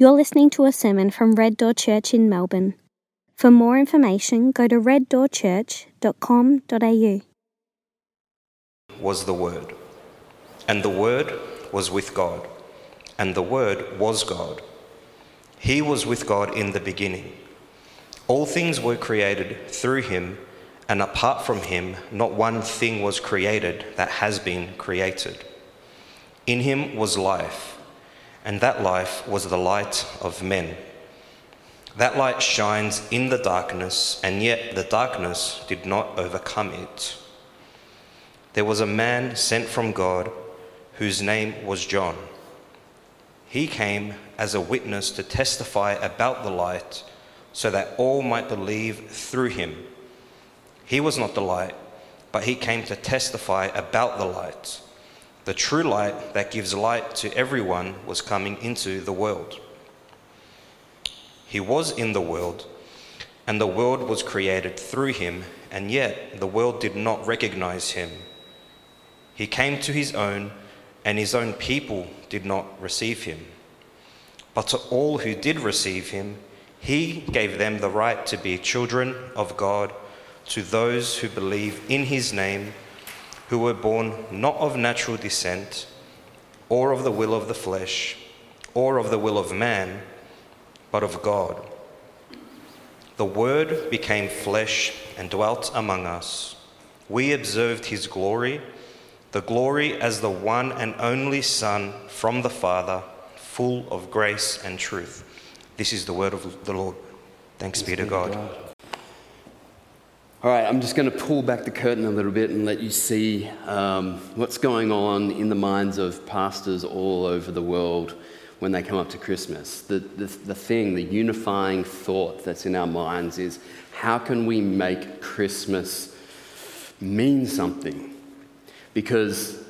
You're listening to a sermon from Red Door Church in Melbourne. For more information, go to reddoorchurch.com.au. Was the Word, and the Word was with God, and the Word was God. He was with God in the beginning. All things were created through him, and apart from him, not one thing was created that has been created. In him was life and that life was the light of men. That light shines in the darkness, and yet the darkness did not overcome it. There was a man sent from God whose name was John. He came as a witness to testify about the light so that all might believe through him. He was not the light, but he came to testify about the light. The true light that gives light to everyone was coming into the world. He was in the world, and the world was created through him, and yet the world did not recognize him. He came to his own, and his own people did not receive him. But to all who did receive him, he gave them the right to be children of God, to those who believe in his name who were born not of natural descent, or of the will of the flesh, or of the will of man, but of God. The Word became flesh and dwelt among us. We observed his glory, the glory as the one and only Son from the Father, full of grace and truth. This is the word of the Lord. Thanks, Thanks be to God. God. All right, I'm just going to pull back the curtain a little bit and let you see um, what's going on in the minds of pastors all over the world when they come up to Christmas. The, the, the thing, the unifying thought that's in our minds is how can we make Christmas mean something? Because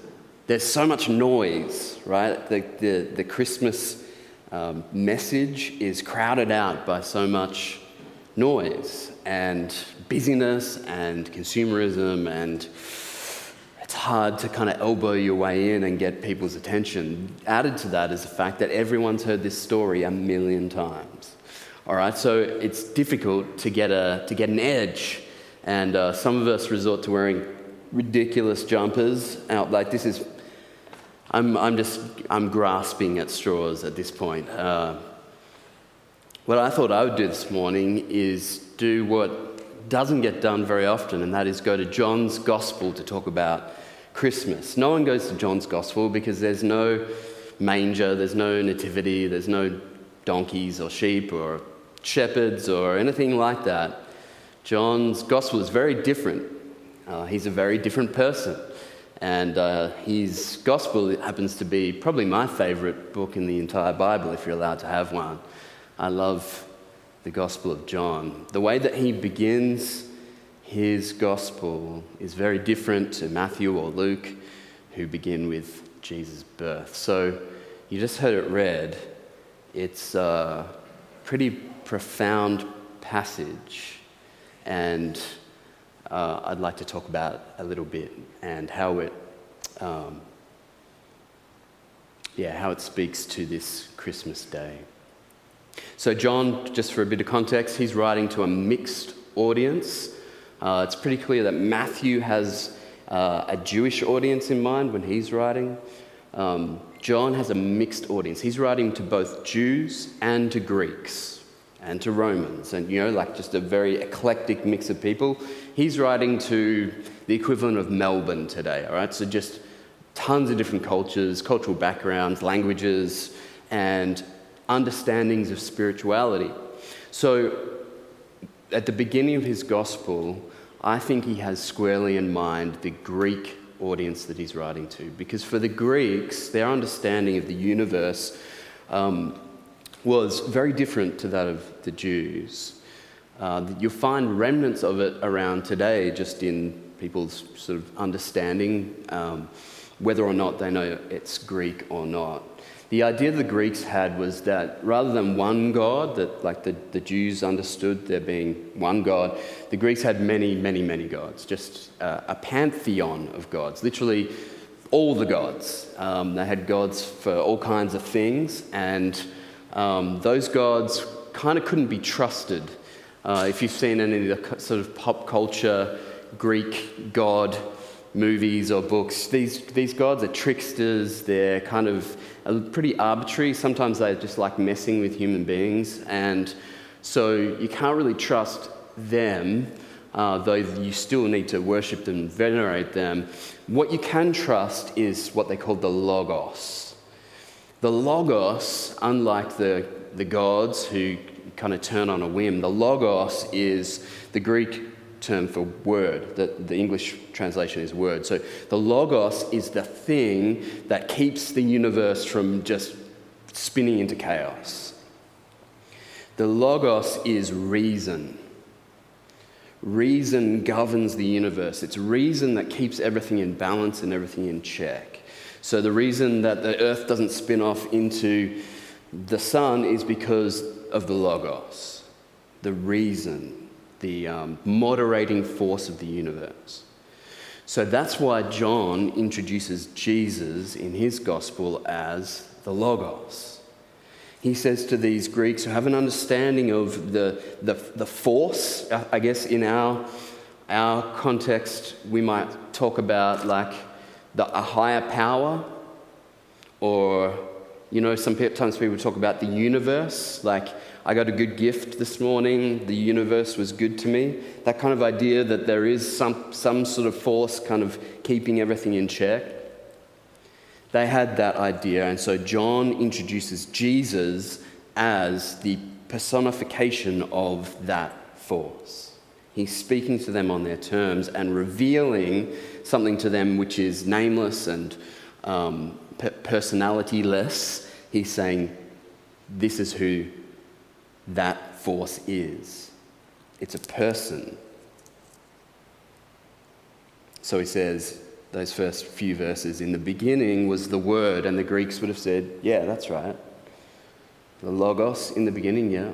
there's so much noise, right? The, the, the Christmas um, message is crowded out by so much noise and busyness and consumerism, and it's hard to kind of elbow your way in and get people's attention. Added to that is the fact that everyone's heard this story a million times. All right, so it's difficult to get, a, to get an edge, and uh, some of us resort to wearing ridiculous jumpers. Out like this is, I'm, I'm just, I'm grasping at straws at this point. Uh, what I thought I would do this morning is do what doesn't get done very often, and that is go to John's Gospel to talk about Christmas. No one goes to John's Gospel because there's no manger, there's no nativity, there's no donkeys or sheep or shepherds or anything like that. John's Gospel is very different. Uh, he's a very different person. And uh, his Gospel happens to be probably my favorite book in the entire Bible, if you're allowed to have one. I love the Gospel of John. The way that he begins his Gospel is very different to Matthew or Luke, who begin with Jesus' birth. So you just heard it read. It's a pretty profound passage, and uh, I'd like to talk about a little bit and how it, um, yeah, how it speaks to this Christmas day. So, John, just for a bit of context, he's writing to a mixed audience. Uh, it's pretty clear that Matthew has uh, a Jewish audience in mind when he's writing. Um, John has a mixed audience. He's writing to both Jews and to Greeks and to Romans, and you know, like just a very eclectic mix of people. He's writing to the equivalent of Melbourne today, all right? So, just tons of different cultures, cultural backgrounds, languages, and understandings of spirituality. So, at the beginning of his gospel, I think he has squarely in mind the Greek audience that he's writing to. Because for the Greeks, their understanding of the universe um, was very different to that of the Jews. Uh, you'll find remnants of it around today, just in people's sort of understanding, um, whether or not they know it's Greek or not. The idea the Greeks had was that rather than one God, that like the, the Jews understood there being one God, the Greeks had many, many, many gods, just uh, a pantheon of gods, literally all the gods. Um, they had gods for all kinds of things, and um, those gods kind of couldn't be trusted. Uh, if you've seen any of the sort of pop culture Greek god movies or books, these, these gods are tricksters, they're kind of pretty arbitrary. Sometimes they're just like messing with human beings, and so you can't really trust them, uh, though you still need to worship them, venerate them. What you can trust is what they call the Logos. The Logos, unlike the, the gods who kind of turn on a whim, the Logos is the Greek term for word. The, the English translation is word. So the Logos is the thing that keeps the universe from just spinning into chaos. The Logos is reason. Reason governs the universe. It's reason that keeps everything in balance and everything in check. So, the reason that the earth doesn't spin off into the sun is because of the Logos, the reason, the um, moderating force of the universe. So, that's why John introduces Jesus in his gospel as the Logos he says to these Greeks who have an understanding of the, the, the force, I guess in our, our context, we might talk about like the, a higher power, or, you know, sometimes people talk about the universe, like I got a good gift this morning, the universe was good to me. That kind of idea that there is some, some sort of force kind of keeping everything in check. They had that idea, and so John introduces Jesus as the personification of that force. He's speaking to them on their terms and revealing something to them which is nameless and um, personalityless. He's saying, This is who that force is. It's a person. So he says, those first few verses. In the beginning was the Word, and the Greeks would have said, Yeah, that's right. The Logos in the beginning, yeah.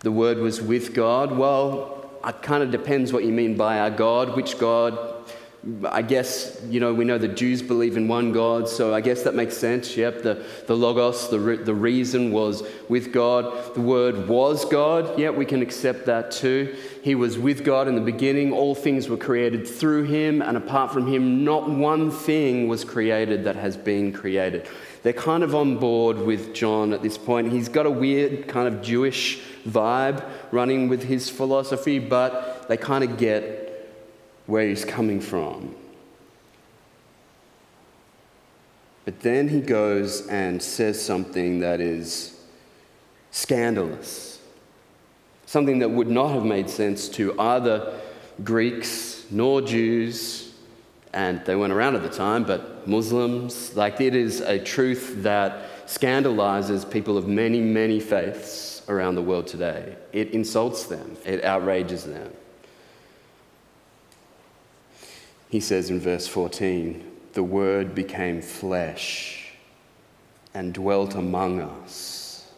The Word was with God. Well, it kind of depends what you mean by our God, which God I guess, you know, we know the Jews believe in one God, so I guess that makes sense. Yep, the, the Logos, the, re- the reason was with God. The Word was God. Yep, we can accept that too. He was with God in the beginning. All things were created through Him, and apart from Him, not one thing was created that has been created. They're kind of on board with John at this point. He's got a weird kind of Jewish vibe running with his philosophy, but they kind of get where he's coming from. But then he goes and says something that is scandalous, something that would not have made sense to either Greeks nor Jews, and they weren't around at the time, but Muslims. Like it is a truth that scandalizes people of many, many faiths around the world today. It insults them, it outrages them. He says in verse 14, the Word became flesh and dwelt among us.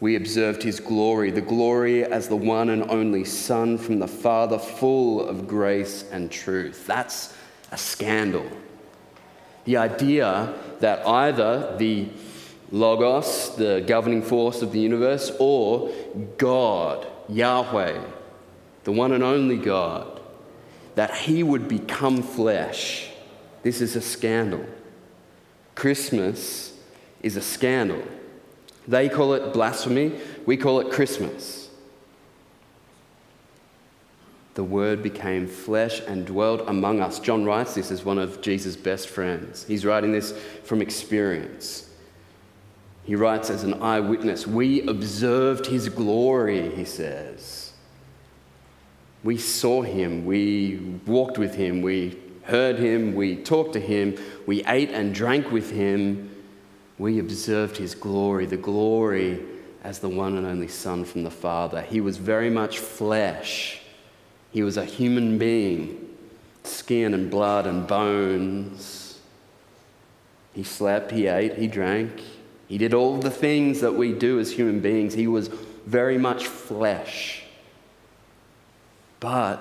We observed his glory, the glory as the one and only Son from the Father, full of grace and truth. That's a scandal. The idea that either the Logos, the governing force of the universe, or God, Yahweh, the one and only God, that he would become flesh. This is a scandal. Christmas is a scandal. They call it blasphemy, we call it Christmas. The Word became flesh and dwelt among us. John writes this as one of Jesus' best friends. He's writing this from experience. He writes as an eyewitness. We observed his glory, he says. We saw him, we walked with him, we heard him, we talked to him, we ate and drank with him. We observed his glory, the glory as the one and only Son from the Father. He was very much flesh, he was a human being, skin and blood and bones. He slept, he ate, he drank. He did all the things that we do as human beings. He was very much flesh. But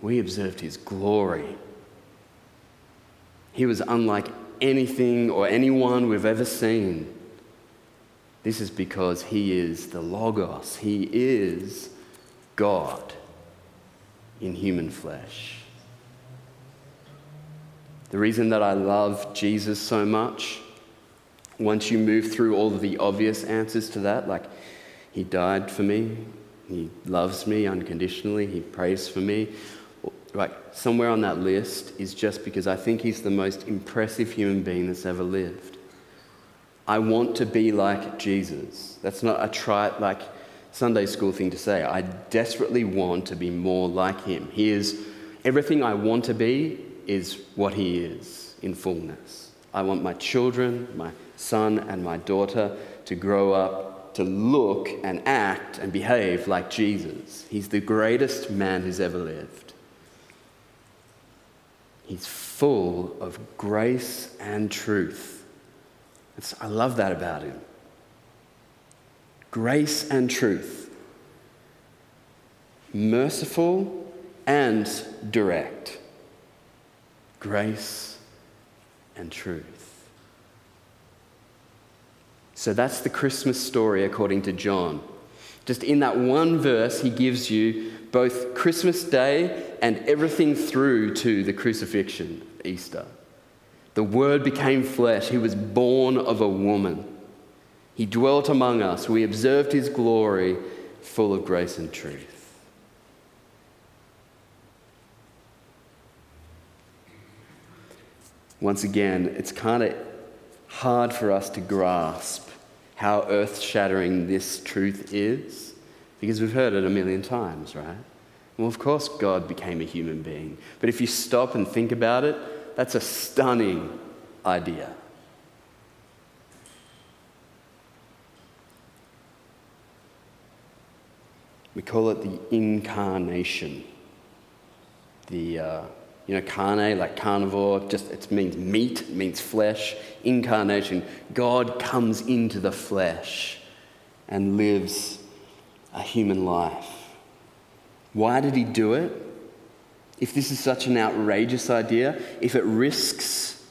we observed his glory. He was unlike anything or anyone we've ever seen. This is because he is the Logos, he is God in human flesh. The reason that I love Jesus so much, once you move through all of the obvious answers to that, like he died for me, he loves me unconditionally, he prays for me, like somewhere on that list is just because I think he's the most impressive human being that's ever lived. I want to be like Jesus. That's not a trite, like Sunday school thing to say. I desperately want to be more like him. He is everything I want to be is what He is in fullness. I want my children, my son and my daughter, to grow up to look and act and behave like Jesus. He's the greatest man who's ever lived. He's full of grace and truth. It's, I love that about him. Grace and truth. Merciful and direct grace, and truth. So that's the Christmas story according to John. Just in that one verse, he gives you both Christmas Day and everything through to the crucifixion, Easter. The Word became flesh. He was born of a woman. He dwelt among us. We observed his glory, full of grace and truth. once again, it's kind of hard for us to grasp how earth shattering this truth is because we've heard it a million times, right? Well, of course, God became a human being. But if you stop and think about it, that's a stunning idea. We call it the incarnation. The. Uh, you know, carne, like carnivore, just it means meat, it means flesh. Incarnation, God comes into the flesh and lives a human life. Why did he do it? If this is such an outrageous idea, if it risks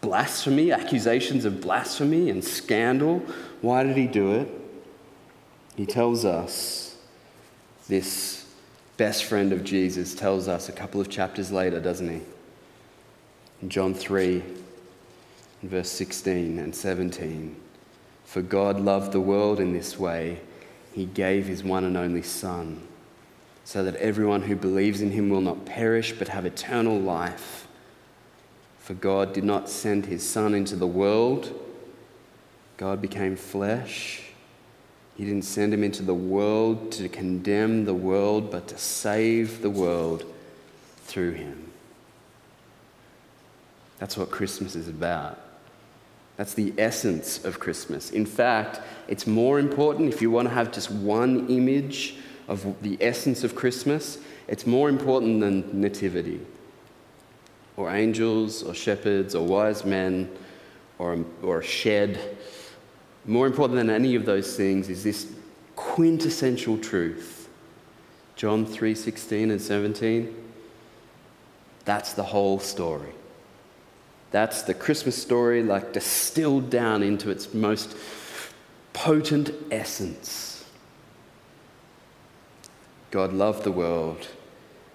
blasphemy, accusations of blasphemy and scandal, why did he do it? He tells us this best friend of Jesus, tells us a couple of chapters later, doesn't he? In John 3, verse 16 and 17. For God loved the world in this way, he gave his one and only Son, so that everyone who believes in him will not perish but have eternal life. For God did not send his Son into the world, God became flesh he didn't send him into the world to condemn the world, but to save the world through him. That's what Christmas is about. That's the essence of Christmas. In fact, it's more important if you want to have just one image of the essence of Christmas, it's more important than nativity or angels or shepherds or wise men or, or a shed more important than any of those things is this quintessential truth. John 3:16 and 17. That's the whole story. That's the Christmas story like distilled down into its most potent essence. God loved the world,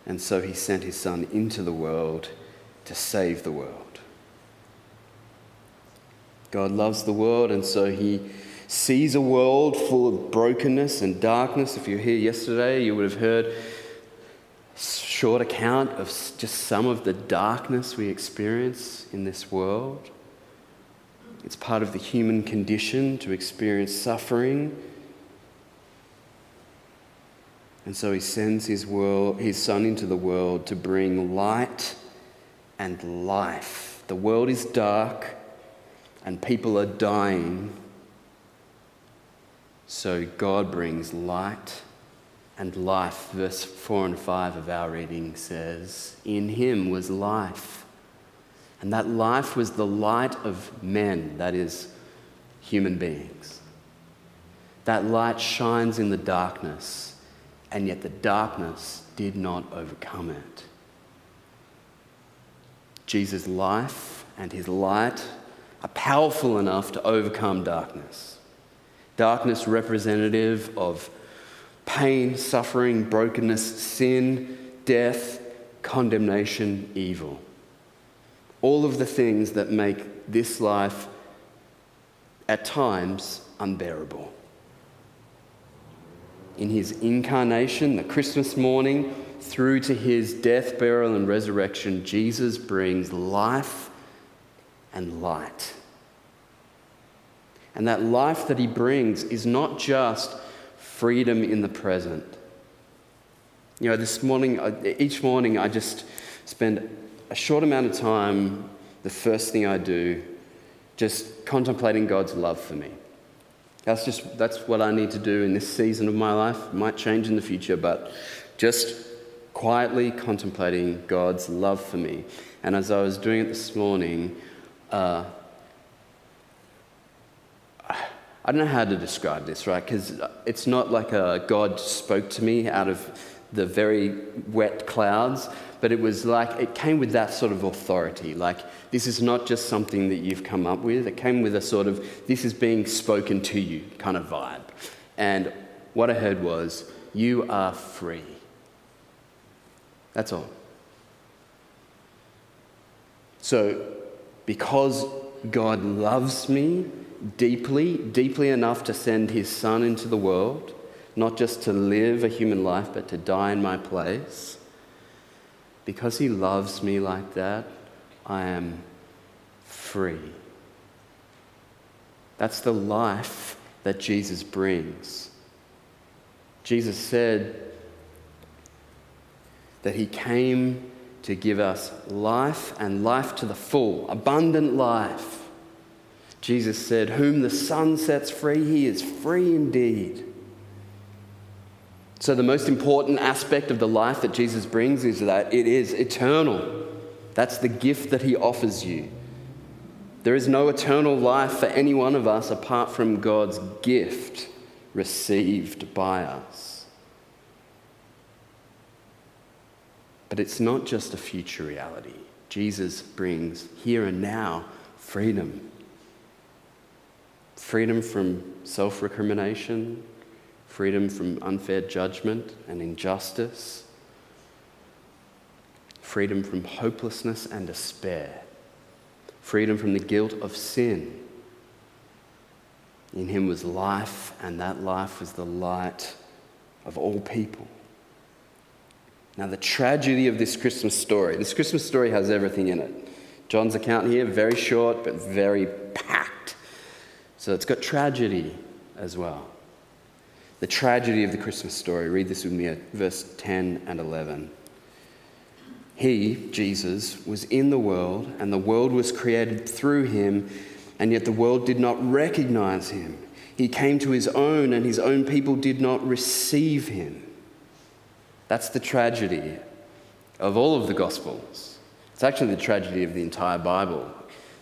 and so he sent his son into the world to save the world. God loves the world, and so He sees a world full of brokenness and darkness. If you were here yesterday, you would have heard a short account of just some of the darkness we experience in this world. It's part of the human condition to experience suffering. And so he sends his, world, his son into the world to bring light and life. The world is dark and people are dying. So God brings light and life. Verse 4 and 5 of our reading says, In him was life. And that life was the light of men, that is, human beings. That light shines in the darkness, and yet the darkness did not overcome it. Jesus' life and his light are powerful enough to overcome darkness. Darkness representative of pain, suffering, brokenness, sin, death, condemnation, evil. All of the things that make this life at times unbearable. In his incarnation, the Christmas morning, through to his death, burial, and resurrection, Jesus brings life and light. And that life that he brings is not just freedom in the present. You know, this morning, each morning, I just spend a short amount of time, the first thing I do, just contemplating God's love for me. That's just that's what I need to do in this season of my life. It might change in the future, but just quietly contemplating God's love for me. And as I was doing it this morning, uh, I don't know how to describe this, right? Because it's not like a God spoke to me out of the very wet clouds, but it was like it came with that sort of authority. Like, this is not just something that you've come up with, it came with a sort of, this is being spoken to you kind of vibe. And what I heard was, you are free. That's all. So, because God loves me deeply, deeply enough to send his son into the world, not just to live a human life, but to die in my place, because he loves me like that, I am free. That's the life that Jesus brings. Jesus said that he came to give us life and life to the full, abundant life. Jesus said, Whom the Son sets free, he is free indeed. So, the most important aspect of the life that Jesus brings is that it is eternal. That's the gift that he offers you. There is no eternal life for any one of us apart from God's gift received by us. But it's not just a future reality. Jesus brings here and now freedom freedom from self recrimination, freedom from unfair judgment and injustice, freedom from hopelessness and despair, freedom from the guilt of sin. In him was life, and that life was the light of all people. Now, the tragedy of this Christmas story this Christmas story has everything in it. John's account here, very short, but very packed. So it's got tragedy as well. The tragedy of the Christmas story. Read this with me at verse 10 and 11. He, Jesus, was in the world, and the world was created through him, and yet the world did not recognize him. He came to his own, and his own people did not receive him. That's the tragedy of all of the Gospels. It's actually the tragedy of the entire Bible.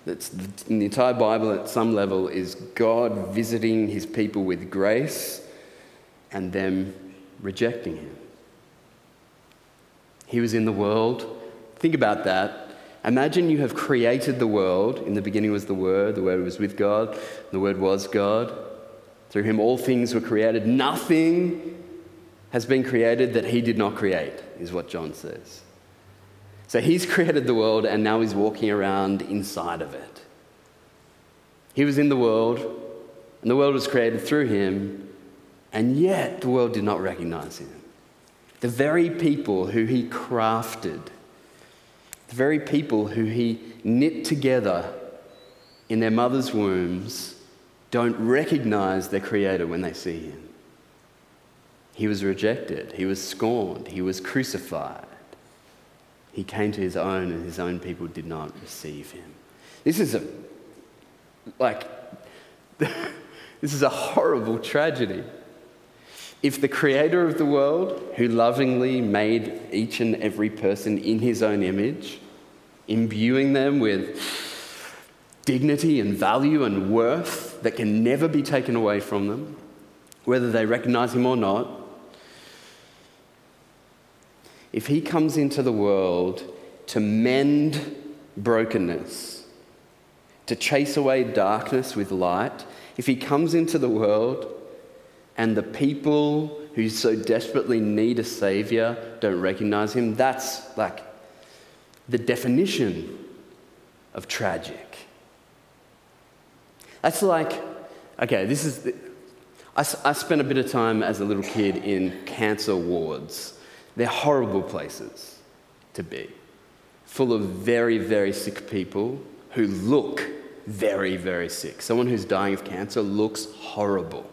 That's in the entire Bible, at some level, is God visiting his people with grace and them rejecting him. He was in the world. Think about that. Imagine you have created the world. In the beginning was the Word, the Word was with God, the Word was God. Through him, all things were created. Nothing has been created that he did not create, is what John says. So he's created the world and now he's walking around inside of it. He was in the world and the world was created through him, and yet the world did not recognize him. The very people who he crafted, the very people who he knit together in their mother's wombs, don't recognize their Creator when they see him. He was rejected, he was scorned, he was crucified. He came to his own, and his own people did not receive him. This is a, like, this is a horrible tragedy. If the creator of the world, who lovingly made each and every person in his own image, imbuing them with dignity and value and worth that can never be taken away from them, whether they recognize him or not, if he comes into the world to mend brokenness, to chase away darkness with light, if he comes into the world and the people who so desperately need a savior don't recognize him, that's like the definition of tragic. That's like, okay, this is, the, I, I spent a bit of time as a little kid in cancer wards. They're horrible places to be, full of very, very sick people who look very, very sick. Someone who's dying of cancer looks horrible.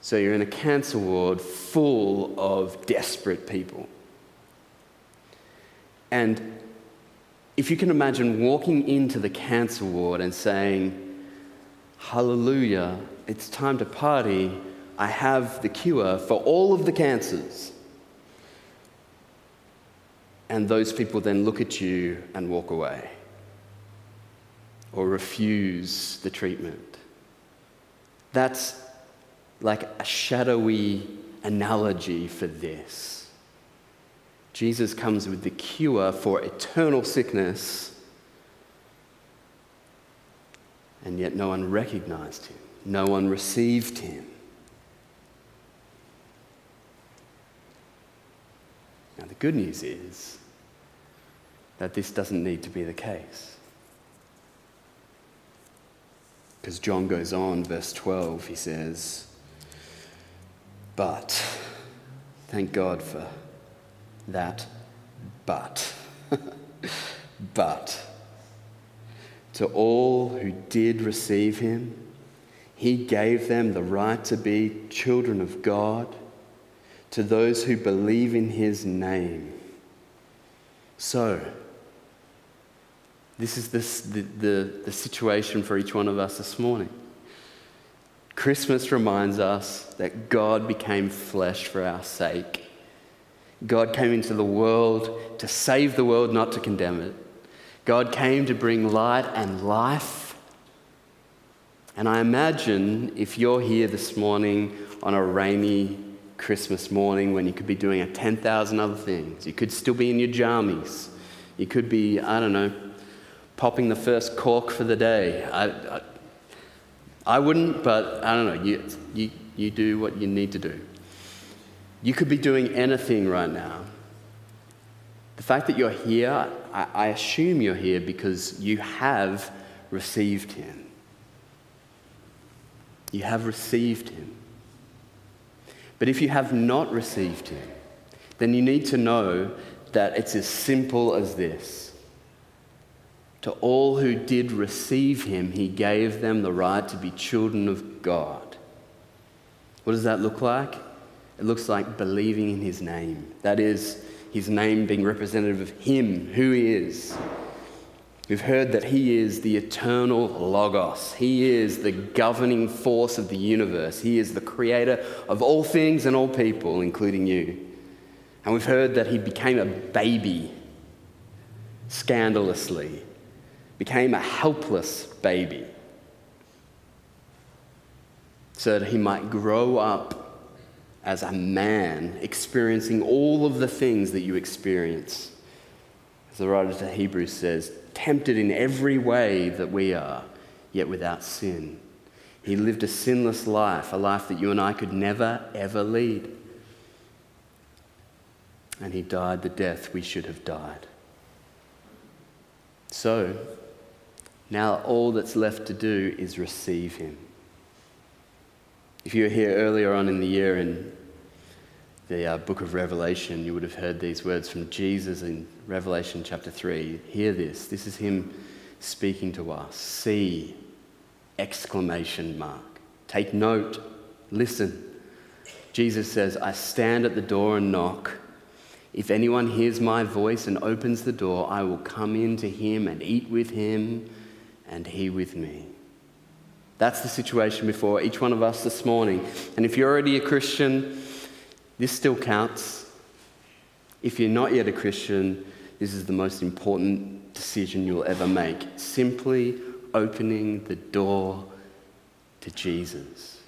So you're in a cancer ward full of desperate people. And if you can imagine walking into the cancer ward and saying, Hallelujah, it's time to party. I have the cure for all of the cancers. And those people then look at you and walk away or refuse the treatment. That's like a shadowy analogy for this. Jesus comes with the cure for eternal sickness, and yet no one recognized him, no one received him. Now, the good news is that this doesn't need to be the case. Because John goes on, verse 12, he says, But, thank God for that, but, but, to all who did receive him, he gave them the right to be children of God, to those who believe in his name. So, this is the, the, the situation for each one of us this morning. Christmas reminds us that God became flesh for our sake. God came into the world to save the world, not to condemn it. God came to bring light and life. And I imagine if you're here this morning on a rainy Christmas morning when you could be doing a 10,000 other things, you could still be in your jammies, you could be, I don't know, popping the first cork for the day. I, I, I wouldn't, but I don't know. You, you, you do what you need to do. You could be doing anything right now. The fact that you're here, I, I assume you're here because you have received Him. You have received Him. But if you have not received Him, then you need to know that it's as simple as this to all who did receive him, he gave them the right to be children of God. What does that look like? It looks like believing in his name. That is, his name being representative of him, who he is. We've heard that he is the eternal Logos. He is the governing force of the universe. He is the creator of all things and all people, including you. And we've heard that he became a baby scandalously became a helpless baby so that he might grow up as a man, experiencing all of the things that you experience. As the writer to Hebrews says, tempted in every way that we are, yet without sin. He lived a sinless life, a life that you and I could never, ever lead. And he died the death we should have died. So, now, all that's left to do is receive Him. If you were here earlier on in the year in the uh, book of Revelation, you would have heard these words from Jesus in Revelation chapter 3. Hear this. This is Him speaking to us. See! Exclamation mark. Take note. Listen. Jesus says, I stand at the door and knock. If anyone hears my voice and opens the door, I will come in to him and eat with him and He with me. That's the situation before each one of us this morning. And if you're already a Christian, this still counts. If you're not yet a Christian, this is the most important decision you'll ever make. Simply opening the door to Jesus.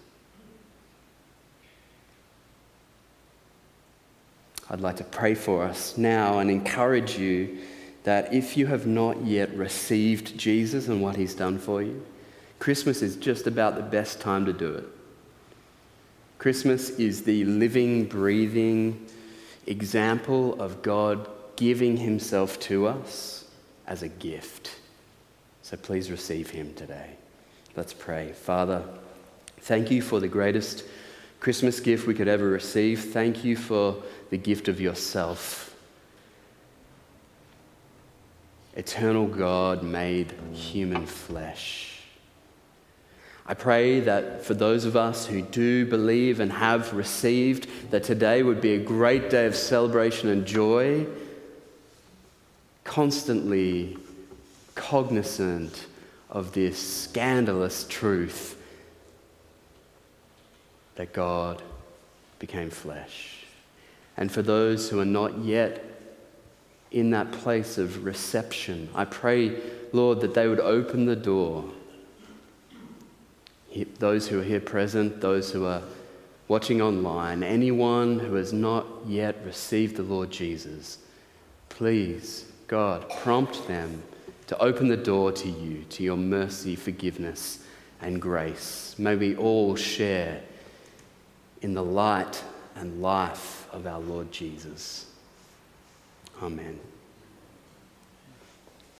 I'd like to pray for us now and encourage you that if you have not yet received Jesus and what he's done for you, Christmas is just about the best time to do it. Christmas is the living, breathing example of God giving Himself to us as a gift. So please receive Him today. Let's pray. Father, thank you for the greatest Christmas gift we could ever receive. Thank you for the gift of yourself. Eternal God made human flesh. I pray that for those of us who do believe and have received, that today would be a great day of celebration and joy, constantly cognizant of this scandalous truth that God became flesh. And for those who are not yet in that place of reception, I pray, Lord, that they would open the door those who are here present, those who are watching online, anyone who has not yet received the Lord Jesus, please, God, prompt them to open the door to you, to your mercy, forgiveness, and grace. May we all share in the light and life of our Lord Jesus. Amen.